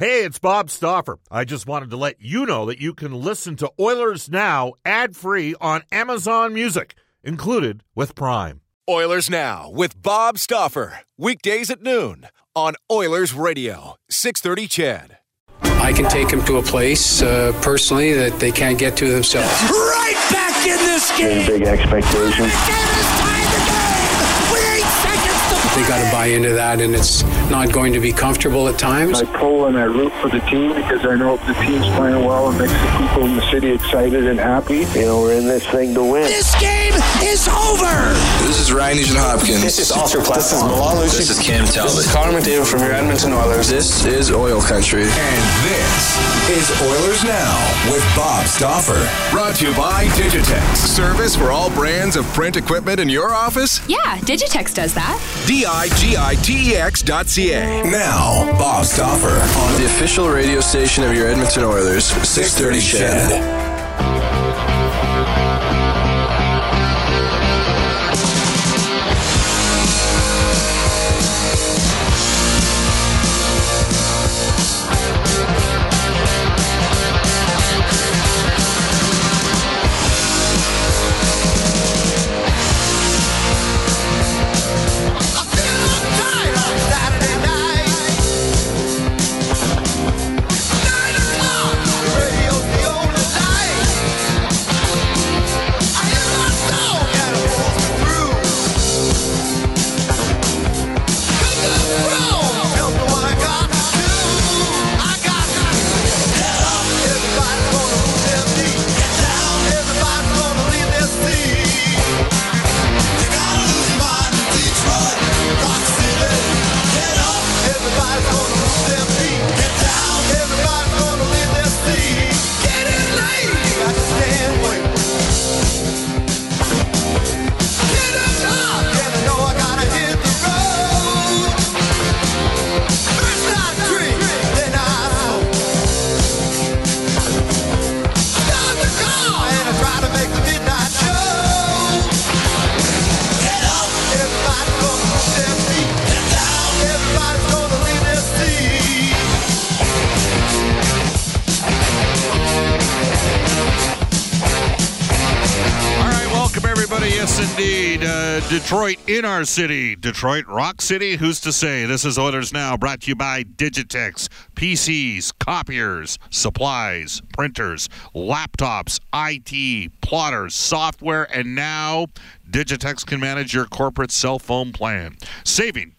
Hey, it's Bob Stauffer. I just wanted to let you know that you can listen to Oilers Now ad free on Amazon Music, included with Prime. Oilers Now with Bob Stauffer. Weekdays at noon on Oilers Radio, 630 CHED. I can take them to a place uh, personally that they can't get to themselves. Right back in this game. Big expectations. They got to buy into that, and it's not going to be comfortable at times. I pull and I root for the team because I know if the team's playing well, it makes the people in the city excited and happy. You know, we're in this thing to win. This game is over. This is Ryan Nugent Hopkins. This is Oscar This is Malal This is Cam Talbot. This is Connor McDavid from your Edmonton Oilers. This is Oil Country. And this is Oilers Now with Bob Stauffer. Brought to you by Digitex. Service for all brands of print equipment in your office? Yeah, Digitex does that. D-I-G-I-T-E-X dot C-A. Now, Bob Stauffer on the official radio station of your Edmonton Oilers, 630 CHED. Detroit in our city. Detroit Rock City. Who's to say? This is Oilers Now, brought to you by Digitex. PCs, copiers, supplies, printers, laptops, IT, plotters, software, and now Digitex can manage your corporate cell phone plan, saving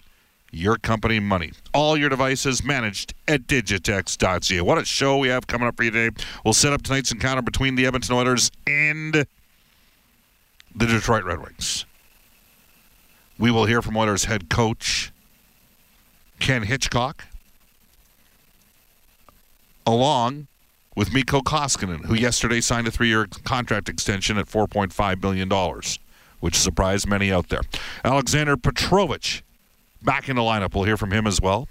your company money. All your devices managed at digitex.ca. What a show we have coming up for you today. We'll set up tonight's encounter between the Edmonton Oilers and the Detroit Red Wings. We will hear from Oilers head coach Ken Hitchcock, along with Mikko Koskinen, who yesterday signed a three-year contract extension at $4.5 million, which surprised many out there. Alexander Petrovic back in the lineup. We'll hear from him as well.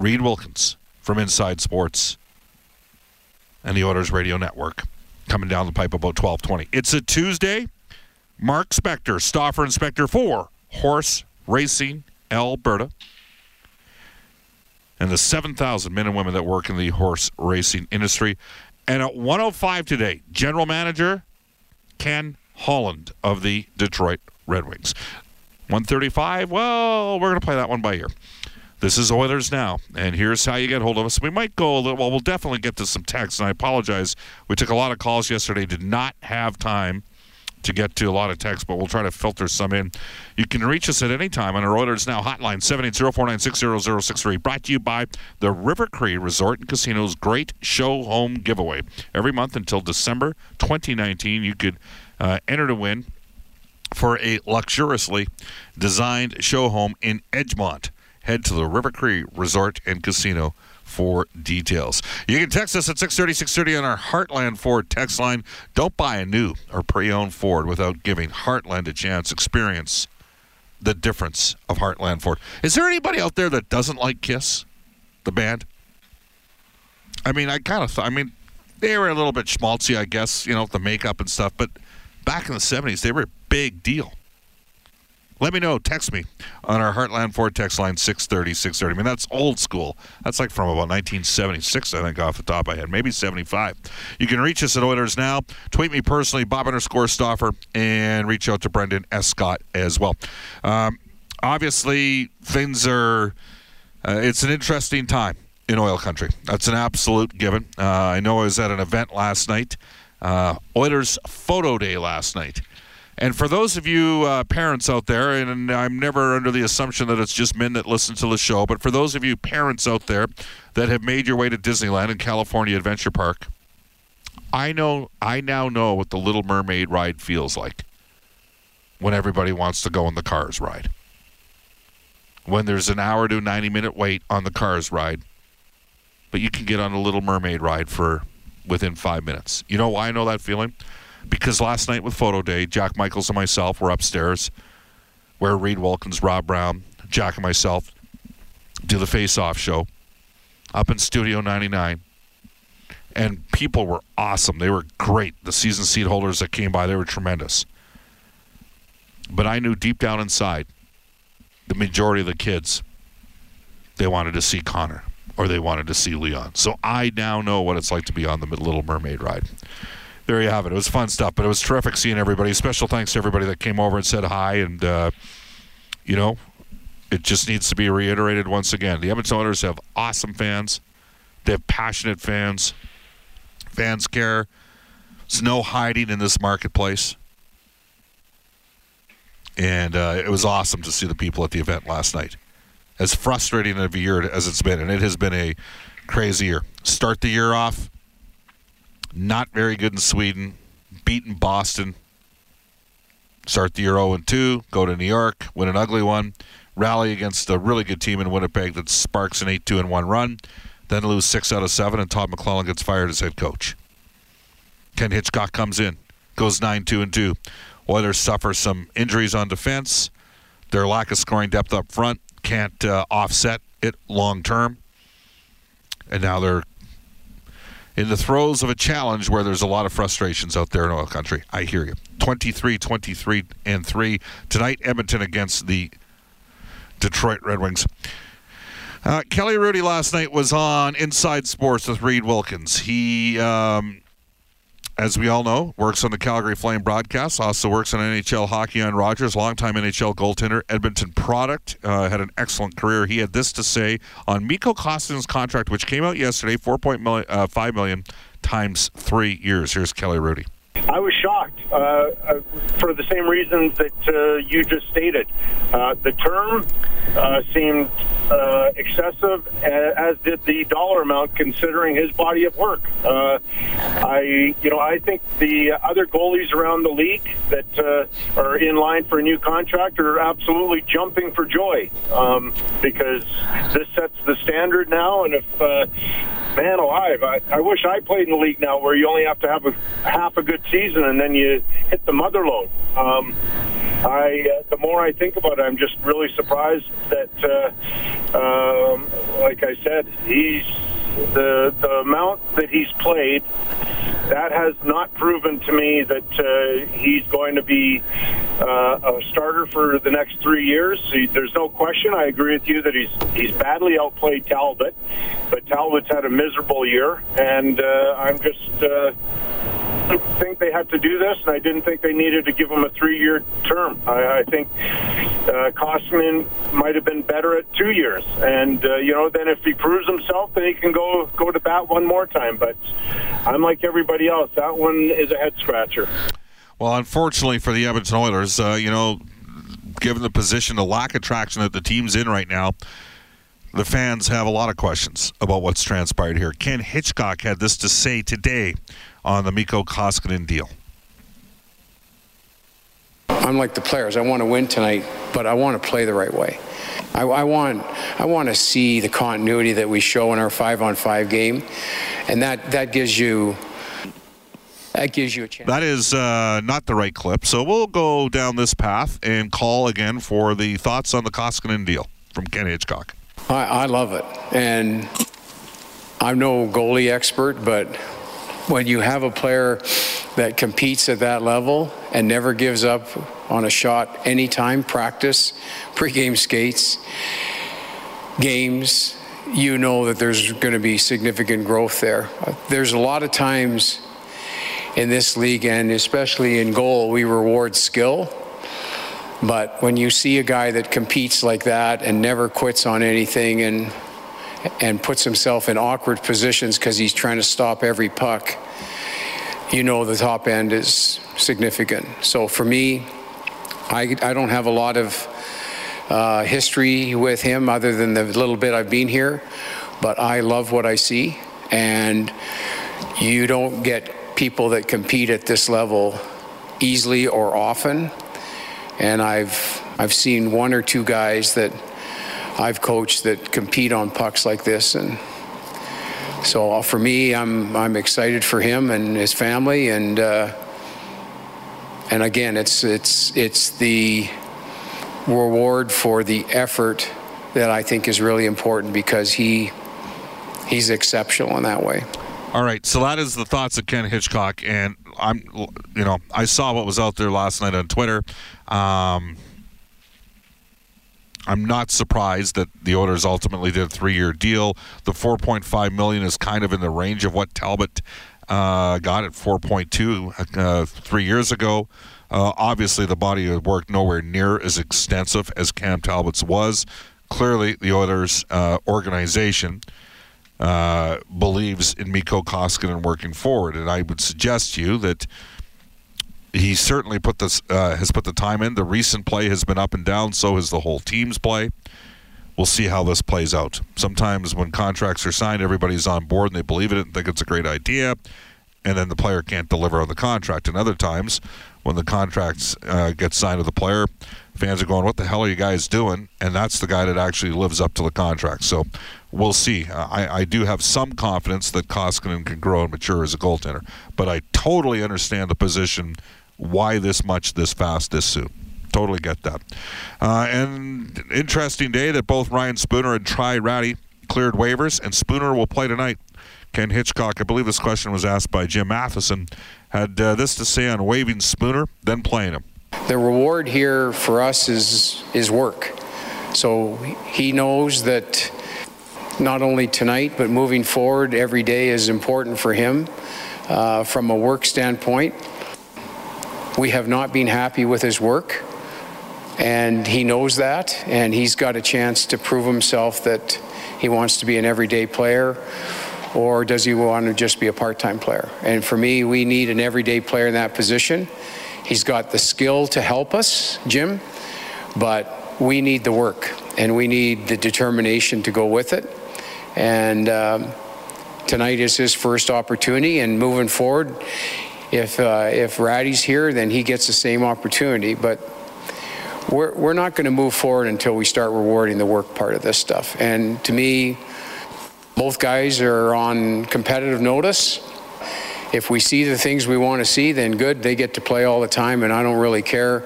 Reed Wilkins from Inside Sports and the Oilers Radio Network coming down the pipe about 1220. It's a Tuesday. Mark Spector, Stoffer Inspector for Horse Racing Alberta. And the 7,000 men and women that work in the horse racing industry. And at 105 today, General Manager Ken Holland of the Detroit Red Wings. 135, well, we're going to play that one by ear. This is Oilers Now, and here's how you get hold of us. We might go a little, well, we'll definitely get to some text, and I apologize. We took a lot of calls yesterday, did not have time to get to a lot of text, but we'll try to filter some in. You can reach us at any time on our Oilers Now hotline, 780-496-0063, brought to you by the River Cree Resort and Casino's Great Show Home Giveaway. Every month until December 2019, you could uh, enter to win for a luxuriously designed show home in Edgemont. Head to the River Cree Resort and Casino for details. You can text us at 630 630 on our Heartland Ford text line. Don't buy a new or pre owned Ford without giving Heartland a chance. Experience the difference of Heartland Ford. Is there anybody out there that doesn't like Kiss, the band? I mean, I kind of thought, I mean, they were a little bit schmaltzy, I guess, you know, the makeup and stuff, but back in the 70s, they were a big deal. Let me know. Text me on our Heartland Ford text line 630 630. I mean, that's old school. That's like from about 1976, I think, off the top of my head. Maybe 75. You can reach us at Oilers Now. Tweet me personally, Bob underscore Stauffer, and reach out to Brendan S. Scott as well. Um, obviously, things are. Uh, it's an interesting time in oil country. That's an absolute given. Uh, I know I was at an event last night, uh, Oilers Photo Day last night. And for those of you uh, parents out there, and I'm never under the assumption that it's just men that listen to the show, but for those of you parents out there that have made your way to Disneyland and California Adventure Park, I know I now know what the Little Mermaid ride feels like when everybody wants to go on the Cars ride. When there's an hour to 90 minute wait on the Cars ride, but you can get on a Little Mermaid ride for within five minutes. You know why I know that feeling? Because last night with Photo Day, Jack Michaels and myself were upstairs where Reed Wilkins, Rob Brown, Jack and myself do the Face Off show up in Studio 99. And people were awesome. They were great. The season seat holders that came by, they were tremendous. But I knew deep down inside, the majority of the kids, they wanted to see Connor or they wanted to see Leon. So I now know what it's like to be on the Little Mermaid ride there you have it. It was fun stuff, but it was terrific seeing everybody. Special thanks to everybody that came over and said hi. And, uh, you know, it just needs to be reiterated once again. The Edmonton Oilers have awesome fans, they have passionate fans. Fans care. There's no hiding in this marketplace. And uh, it was awesome to see the people at the event last night. As frustrating of a year as it's been, and it has been a crazy year. Start the year off not very good in Sweden. Beaten Boston. Start the year 0 2. Go to New York. Win an ugly one. Rally against a really good team in Winnipeg that sparks an 8 2 and 1 run. Then lose 6 out of 7, and Todd McLellan gets fired as head coach. Ken Hitchcock comes in. Goes 9 2 and 2. Oilers suffer some injuries on defense. Their lack of scoring depth up front can't uh, offset it long term. And now they're in the throes of a challenge where there's a lot of frustrations out there in oil country. I hear you. 23 23 and 3 tonight Edmonton against the Detroit Red Wings. Uh, Kelly Hrudey last night was on Inside Sports with Reed Wilkins. He um, as we all know, works on the Calgary Flame broadcast. Also works on NHL hockey on Rogers. Longtime NHL goaltender, Edmonton product. Uh, had an excellent career. He had this to say on Mikko Koskinen's contract, which came out yesterday, four point uh, five million times three years. Here's Kelly Hrudey. I was shocked uh, uh, for the same reasons that uh, you just stated. Uh, the term uh, seemed excessive, as did the dollar amount, considering his body of work. I, you know, I think the other goalies around the league that are in line for a new contract are absolutely jumping for joy um, because this sets the standard now. And if man alive, I, I wish I played in the league now, where you only have to have a half a good season and then you hit the mother load. Um, I, uh, the more I think about it, I'm just really surprised that, uh, um, like I said, he's the the amount that he's played. That has not proven to me that uh, he's going to be uh, a starter for the next three years. He, there's no question. I agree with you that he's he's badly outplayed Talbot, but Talbot's had a miserable year, and uh, I'm just uh, think they had to do this, and I didn't think they needed to give him a three-year term. I, I think uh, Koskinen might have been better at two years, and uh, you know, then if he proves himself, then he can go go to bat one more time. But I'm like everybody else. That one is a head scratcher. Well, unfortunately for the Edmonton Oilers, uh, you know, given the position, the lack of traction that the team's in right now the fans have a lot of questions about what's transpired here. Ken Hitchcock had this to say today on the Mikko Koskinen deal. I'm like the players. I want to win tonight, but I want to play the right way. I, I, want I want to see the continuity that we show in our five on five game, and that that gives you that gives you a chance. That is uh, not the right clip, so we'll go down this path and call again for the thoughts on the Koskinen deal from Ken Hitchcock. I, I love it, and I'm no goalie expert, but when you have a player that competes at that level and never gives up on a shot anytime, practice, pregame skates, games, you know that there's going to be significant growth there. There's a lot of times in this league, and especially in goal, we reward skill. But when you see a guy that competes like that and never quits on anything and and puts himself in awkward positions because he's trying to stop every puck, you know the top end is significant. So for me, I, I don't have a lot of uh, history with him other than the little bit I've been here, but I love what I see. And you don't get people that compete at this level easily or often. And I've I've seen one or two guys that I've coached that compete on pucks like this, and so uh, for me, I'm I'm excited for him and his family, and uh, and again, it's it's it's the reward for the effort that I think is really important because he he's exceptional in that way. All right, so that is the thoughts of Ken Hitchcock, and I'm, you know, I saw what was out there last night on Twitter. Um, I'm not surprised that the Oilers ultimately did a three-year deal. The 4.5 million is kind of in the range of what Talbot uh, got at 4.2 uh, three years ago. Uh, obviously, the body of work nowhere near as extensive as Cam Talbot's was. Clearly, the Oilers uh, organization uh, believes in Mikko Koskinen and working forward, and I would suggest to you that he certainly put this uh, has put the time in. The recent play has been up and down. So has the whole team's play. We'll see how this plays out. Sometimes when contracts are signed, everybody's on board and they believe in it and think it's a great idea, and then the player can't deliver on the contract. And other times, when the contracts uh, get signed with the player, fans are going, "What the hell are you guys doing?" And that's the guy that actually lives up to the contract. So we'll see. Uh, I, I do have some confidence that Koskinen can grow and mature as a goaltender, but I totally understand the position why this much this fast this soon. Totally get that. Uh, and interesting day that both Ryan Spooner and Ty Rattie cleared waivers, and Spooner will play tonight. Ken Hitchcock, I believe this question was asked by Jim Matheson, had uh, this to say on waiving Spooner, then playing him. The reward here for us is is work. So he knows that not only tonight, but moving forward, every day is important for him uh, from a work standpoint. We have not been happy with his work, and he knows that, and he's got a chance to prove himself that he wants to be an everyday player, or does he want to just be a part-time player? And for me, we need an everyday player in that position. He's got the skill to help us, Jim, but we need the work, and we need the determination to go with it. And um, tonight is his first opportunity, and moving forward, if uh, if Rattie's here, then he gets the same opportunity. But we're we're not going to move forward until we start rewarding the work part of this stuff. And to me, both guys are on competitive notice. If we see the things we want to see, then good. They get to play all the time, and I don't really care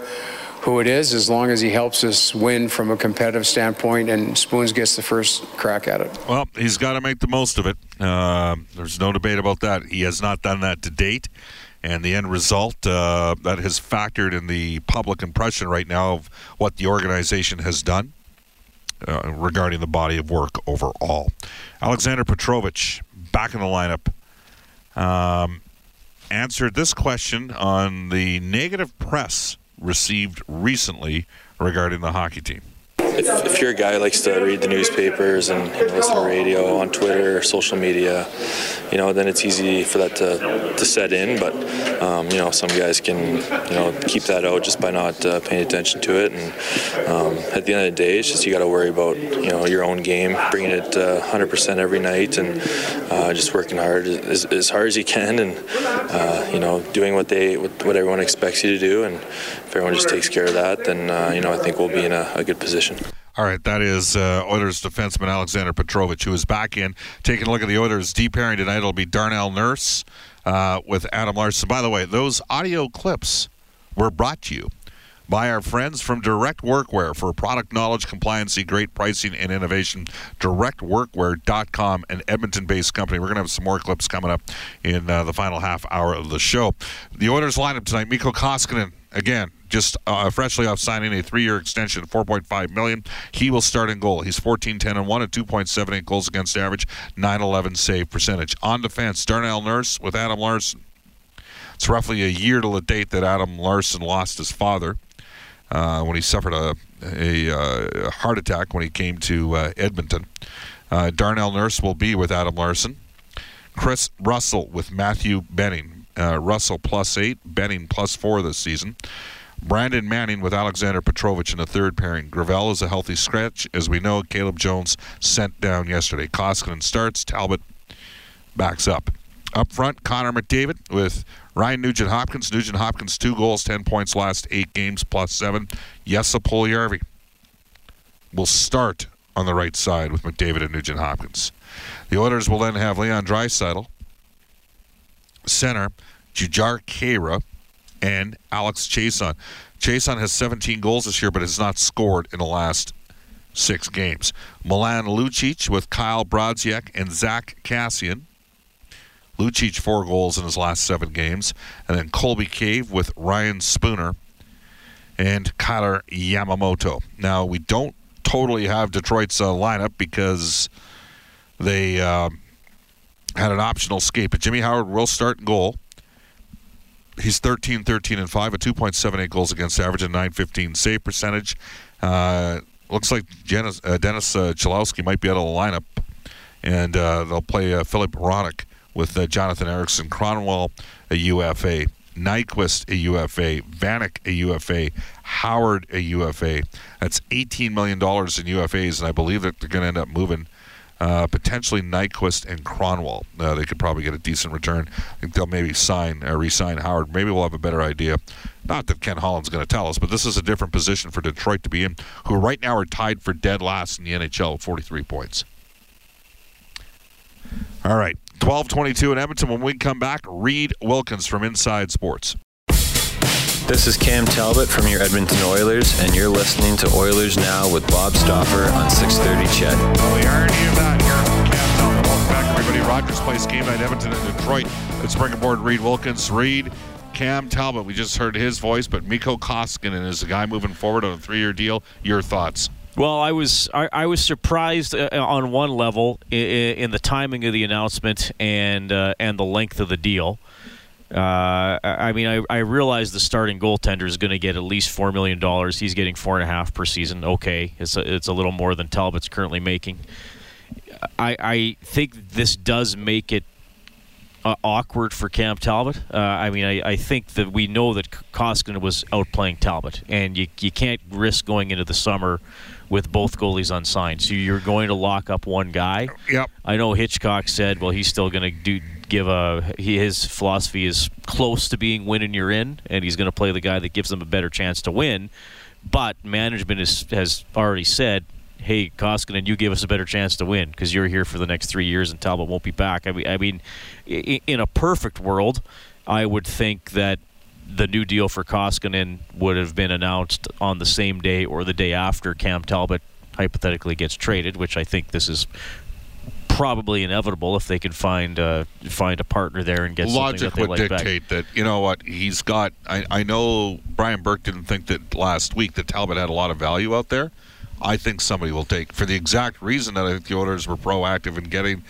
who it is as long as he helps us win from a competitive standpoint and Spoons gets the first crack at it. Well, he's got to make the most of it. Uh, there's no debate about that. He has not done that to date and the end result uh, that has factored in the public impression right now of what the organization has done uh, regarding the body of work overall. Alexander Petrovic back in the lineup um, answered this question on the negative press received recently regarding the hockey team if, if you're a guy who likes to read the newspapers and know, listen to radio on Twitter, social media, you know, then it's easy for that to, to set in. But um, you know, some guys can you know keep that out just by not uh, paying attention to it. And um, at the end of the day, it's just you got to worry about you know your own game, bringing it uh, 100% every night, and uh, just working hard as, as, hard as you can, and uh, you know doing what they what, what everyone expects you to do. And if everyone just takes care of that, then uh, you know I think we'll be in a, a good position. All right, that is uh, Oilers defenseman Alexander Petrovic, who is back in taking a look at the Oilers' deep pairing tonight. It'll be Darnell Nurse uh, with Adam Larsson. By the way, those audio clips were brought to you by our friends from Direct Workwear for product knowledge, compliancy, great pricing, and innovation. DirectWorkwear.com, an Edmonton based company. We're going to have some more clips coming up in uh, the final half hour of the show. The Oilers lineup tonight Mikko Koskinen, again, just uh, freshly off signing a three-year extension, 4.5 million. He will start in goal. He's 14, 10, and one at 2.78 goals against average, 911 save percentage. On defense, Darnell Nurse with Adam Larsson. It's roughly a year to the date that Adam Larsson lost his father uh, when he suffered a, a, uh, heart attack when he came to uh, Edmonton. Uh, Darnell Nurse will be with Adam Larsson. Chris Russell with Matthew Benning. Uh, Russell plus eight, Benning plus four this season. Brandon Manning with Alexander Petrovic in the third pairing. Gravel is a healthy scratch. As we know, Caleb Jones sent down yesterday. Koskinen starts, Talbot backs up. Up front, Connor McDavid with Ryan Nugent Hopkins. Nugent Hopkins, two goals, 10 points last eight games, plus seven. Jesse Puljujärvi will start on the right side with McDavid and Nugent Hopkins. The Oilers will then have Leon Draisaitl, center, Jujar Khaira, and Alex Chiasson. Chiasson has 17 goals this year, but has not scored in the last six games. Milan Lucic with Kyle Brodziak and Zack Kassian. Lucic four goals in his last seven games, and then Colby Cave with Ryan Spooner and Kailer Yamamoto. Now we don't totally have Detroit's uh, lineup because they uh, had an optional skate, but Jimmy Howard will start goal. He's 13, 13, and 5, a 2.78 goals against average and 915 save percentage. Uh, looks like Dennis, uh, Dennis uh, Cholowski might be out of the lineup, and uh, they'll play uh, Filip Hronek with uh, Jonathan Ericsson, Kronwall, a UFA, Nyquist, a UFA, Vanek, a UFA, Howard, a UFA. That's $18 million in UFAs, and I believe that they're going to end up moving uh, potentially Nyquist and Kronwall. Uh, they could probably get a decent return. I think they'll maybe sign, uh, re-sign Howard. Maybe we'll have a better idea. Not that Ken Holland's going to tell us, but this is a different position for Detroit to be in, who right now are tied for dead last in the NHL with 43 points. All right, 12:22 in Edmonton. When we come back, Reed Wilkins from Inside Sports. This is Cam Talbot from your Edmonton Oilers, and you're listening to Oilers Now with Bob Stauffer on 630 CHED. Well, the irony of that here, Cam Talbot. Welcome back, everybody. Rogers Place game night, Edmonton and Detroit. Let's bring aboard Reed Wilkins. Reed, Cam Talbot. We just heard his voice, but Mikko Koskinen is the guy moving forward on a three-year deal. Your thoughts? Well, I was I, I was surprised uh, on one level in, in, the timing of the announcement and uh, and the length of the deal. Uh, I mean, I, I realize the starting goaltender is going to get at least four million dollars. He's getting four and a half per season. Okay, it's a, it's a little more than Talbot's currently making. I I think this does make it uh, awkward for Cam Talbot. Uh, I mean, I, I think that we know that Koskinen was outplaying Talbot, and you you can't risk going into the summer with both goalies unsigned. So you're going to lock up one guy. Yep. I know Hitchcock said, well, he's still going to do give a he, his philosophy is close to being win and you're in, and he's going to play the guy that gives them a better chance to win. But management is, has already said, hey, Koskinen, you give us a better chance to win because you're here for the next three years and Talbot won't be back. I mean, I mean, in a perfect world, I would think that the new deal for Koskinen would have been announced on the same day or the day after Cam Talbot hypothetically gets traded, which I think this is probably inevitable if they can find uh, find a partner there and get logic would like dictate back. that you know what he's got. I, I know Brian Burke didn't think that last week that Talbot had a lot of value out there. I think somebody will take for the exact reason that I think the Oilers were proactive in getting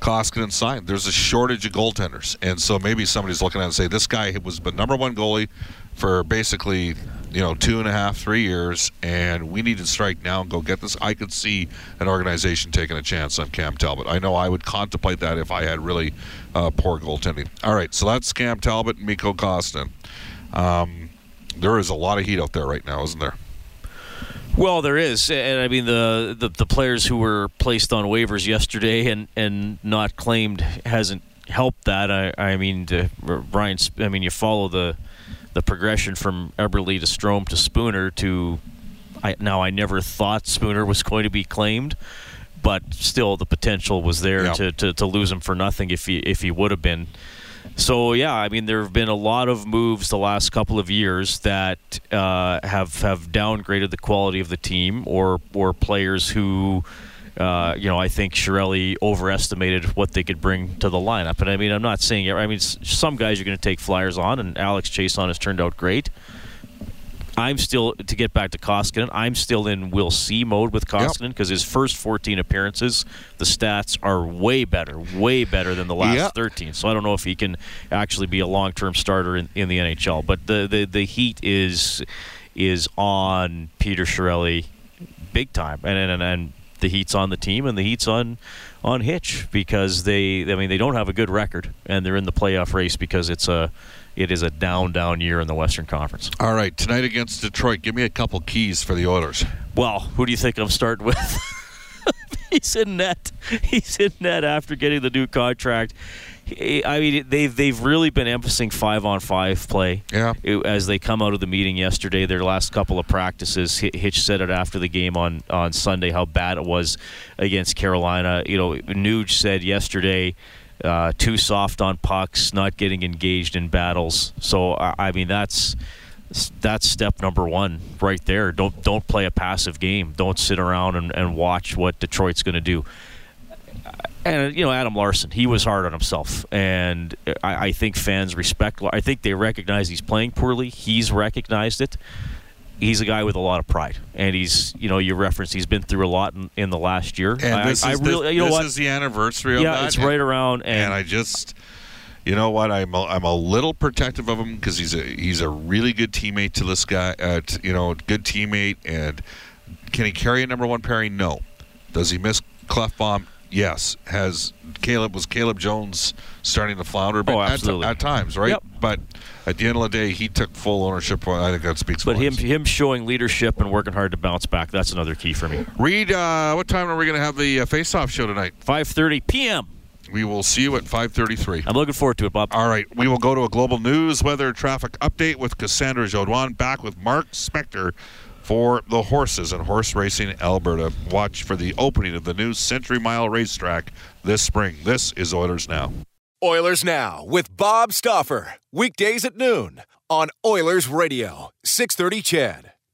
Koskinen signed. There's a shortage of goaltenders, and so maybe somebody's looking at it and say this guy was the number one goalie for basically you know two and a half, three years, and we need to strike now and go get this. I could see an organization taking a chance on Cam Talbot. I know I would contemplate that if I had really uh, poor goaltending. All right, so that's Cam Talbot and Mikko Koskinen. Um, there is a lot of heat out there right now, isn't there? Well, there is, and I mean the, the, the players who were placed on waivers yesterday and, and not claimed hasn't helped that. I I mean, to, Brian. I mean, you follow the the progression from Eberle to Strome to Spooner to. I, now, I never thought Spooner was going to be claimed, but still, the potential was there yeah. to, to, to lose him for nothing if he if he would have been. So yeah, I mean there have been a lot of moves the last couple of years that uh, have have downgraded the quality of the team, or or players who. Uh, you know, I think Chiarelli overestimated what they could bring to the lineup. And I mean, I'm not saying. I mean, some guys you're going to take flyers on, and Alex Chiasson has turned out great. I'm still to get back to Koskinen. I'm still in we'll see mode with Koskinen because his first 14 appearances, the stats are way better, way better than the last Yep. 13. So I don't know if he can actually be a long-term starter in, in the NHL. But the, the the heat is is on Peter Chiarelli big time, and and and the heat's on the team, and the heat's on on Hitch because they I mean they don't have a good record, and they're in the playoff race because it's a it is a down down year in the Western Conference. All right, tonight against Detroit, give me a couple keys for the Oilers. Well, who do you think I'm starting with? He's in net. He's in net after getting the new contract. I mean, they've they've really been emphasizing five on five play. Yeah. As they come out of the meeting yesterday, their last couple of practices, Hitch said it after the game on on Sunday how bad it was against Carolina. You know, Nuge said yesterday. Uh, too soft on pucks, not getting engaged in battles. So I mean that's that's step number one right there. Don't don't play a passive game. Don't sit around and, and watch what Detroit's going to do. And you know Adam Larsson, he was hard on himself, and I, I think fans respect. I think they recognize he's playing poorly. He's recognized it. He's a guy with a lot of pride, and he's you know you referenced he's been through a lot in, in the last year. And I, this I is really the, you know this what? is the anniversary of yeah, that. it's right around, and, and I just, you know what, I'm a, I'm a little protective of him because he's a he's a really good teammate to this guy. Uh, t- you know, good teammate, and can he carry a number one pairing? No. Does he miss Klefbom? Yes. Has Caleb was Caleb Jones starting to flounder? But Oh, at- absolutely. At, times, right? Yep. But at the end of the day, he took full ownership. I think that speaks. but him him showing leadership and working hard to bounce back that's another key for me. Reed, uh, what time are we going to have the uh, face-off show tonight? 5:30 p.m. We will see you at 5:33. I'm looking forward to it, Bob. All right, we will go to a global news weather traffic update with Cassandra Jodwan. Back with Mark Spector for the horses and horse racing Alberta. Watch for the opening of the new Century Mile racetrack this spring. This is Oilers Now. Oilers Now with Bob Stauffer. Weekdays at noon on Oilers Radio, 630 CHED.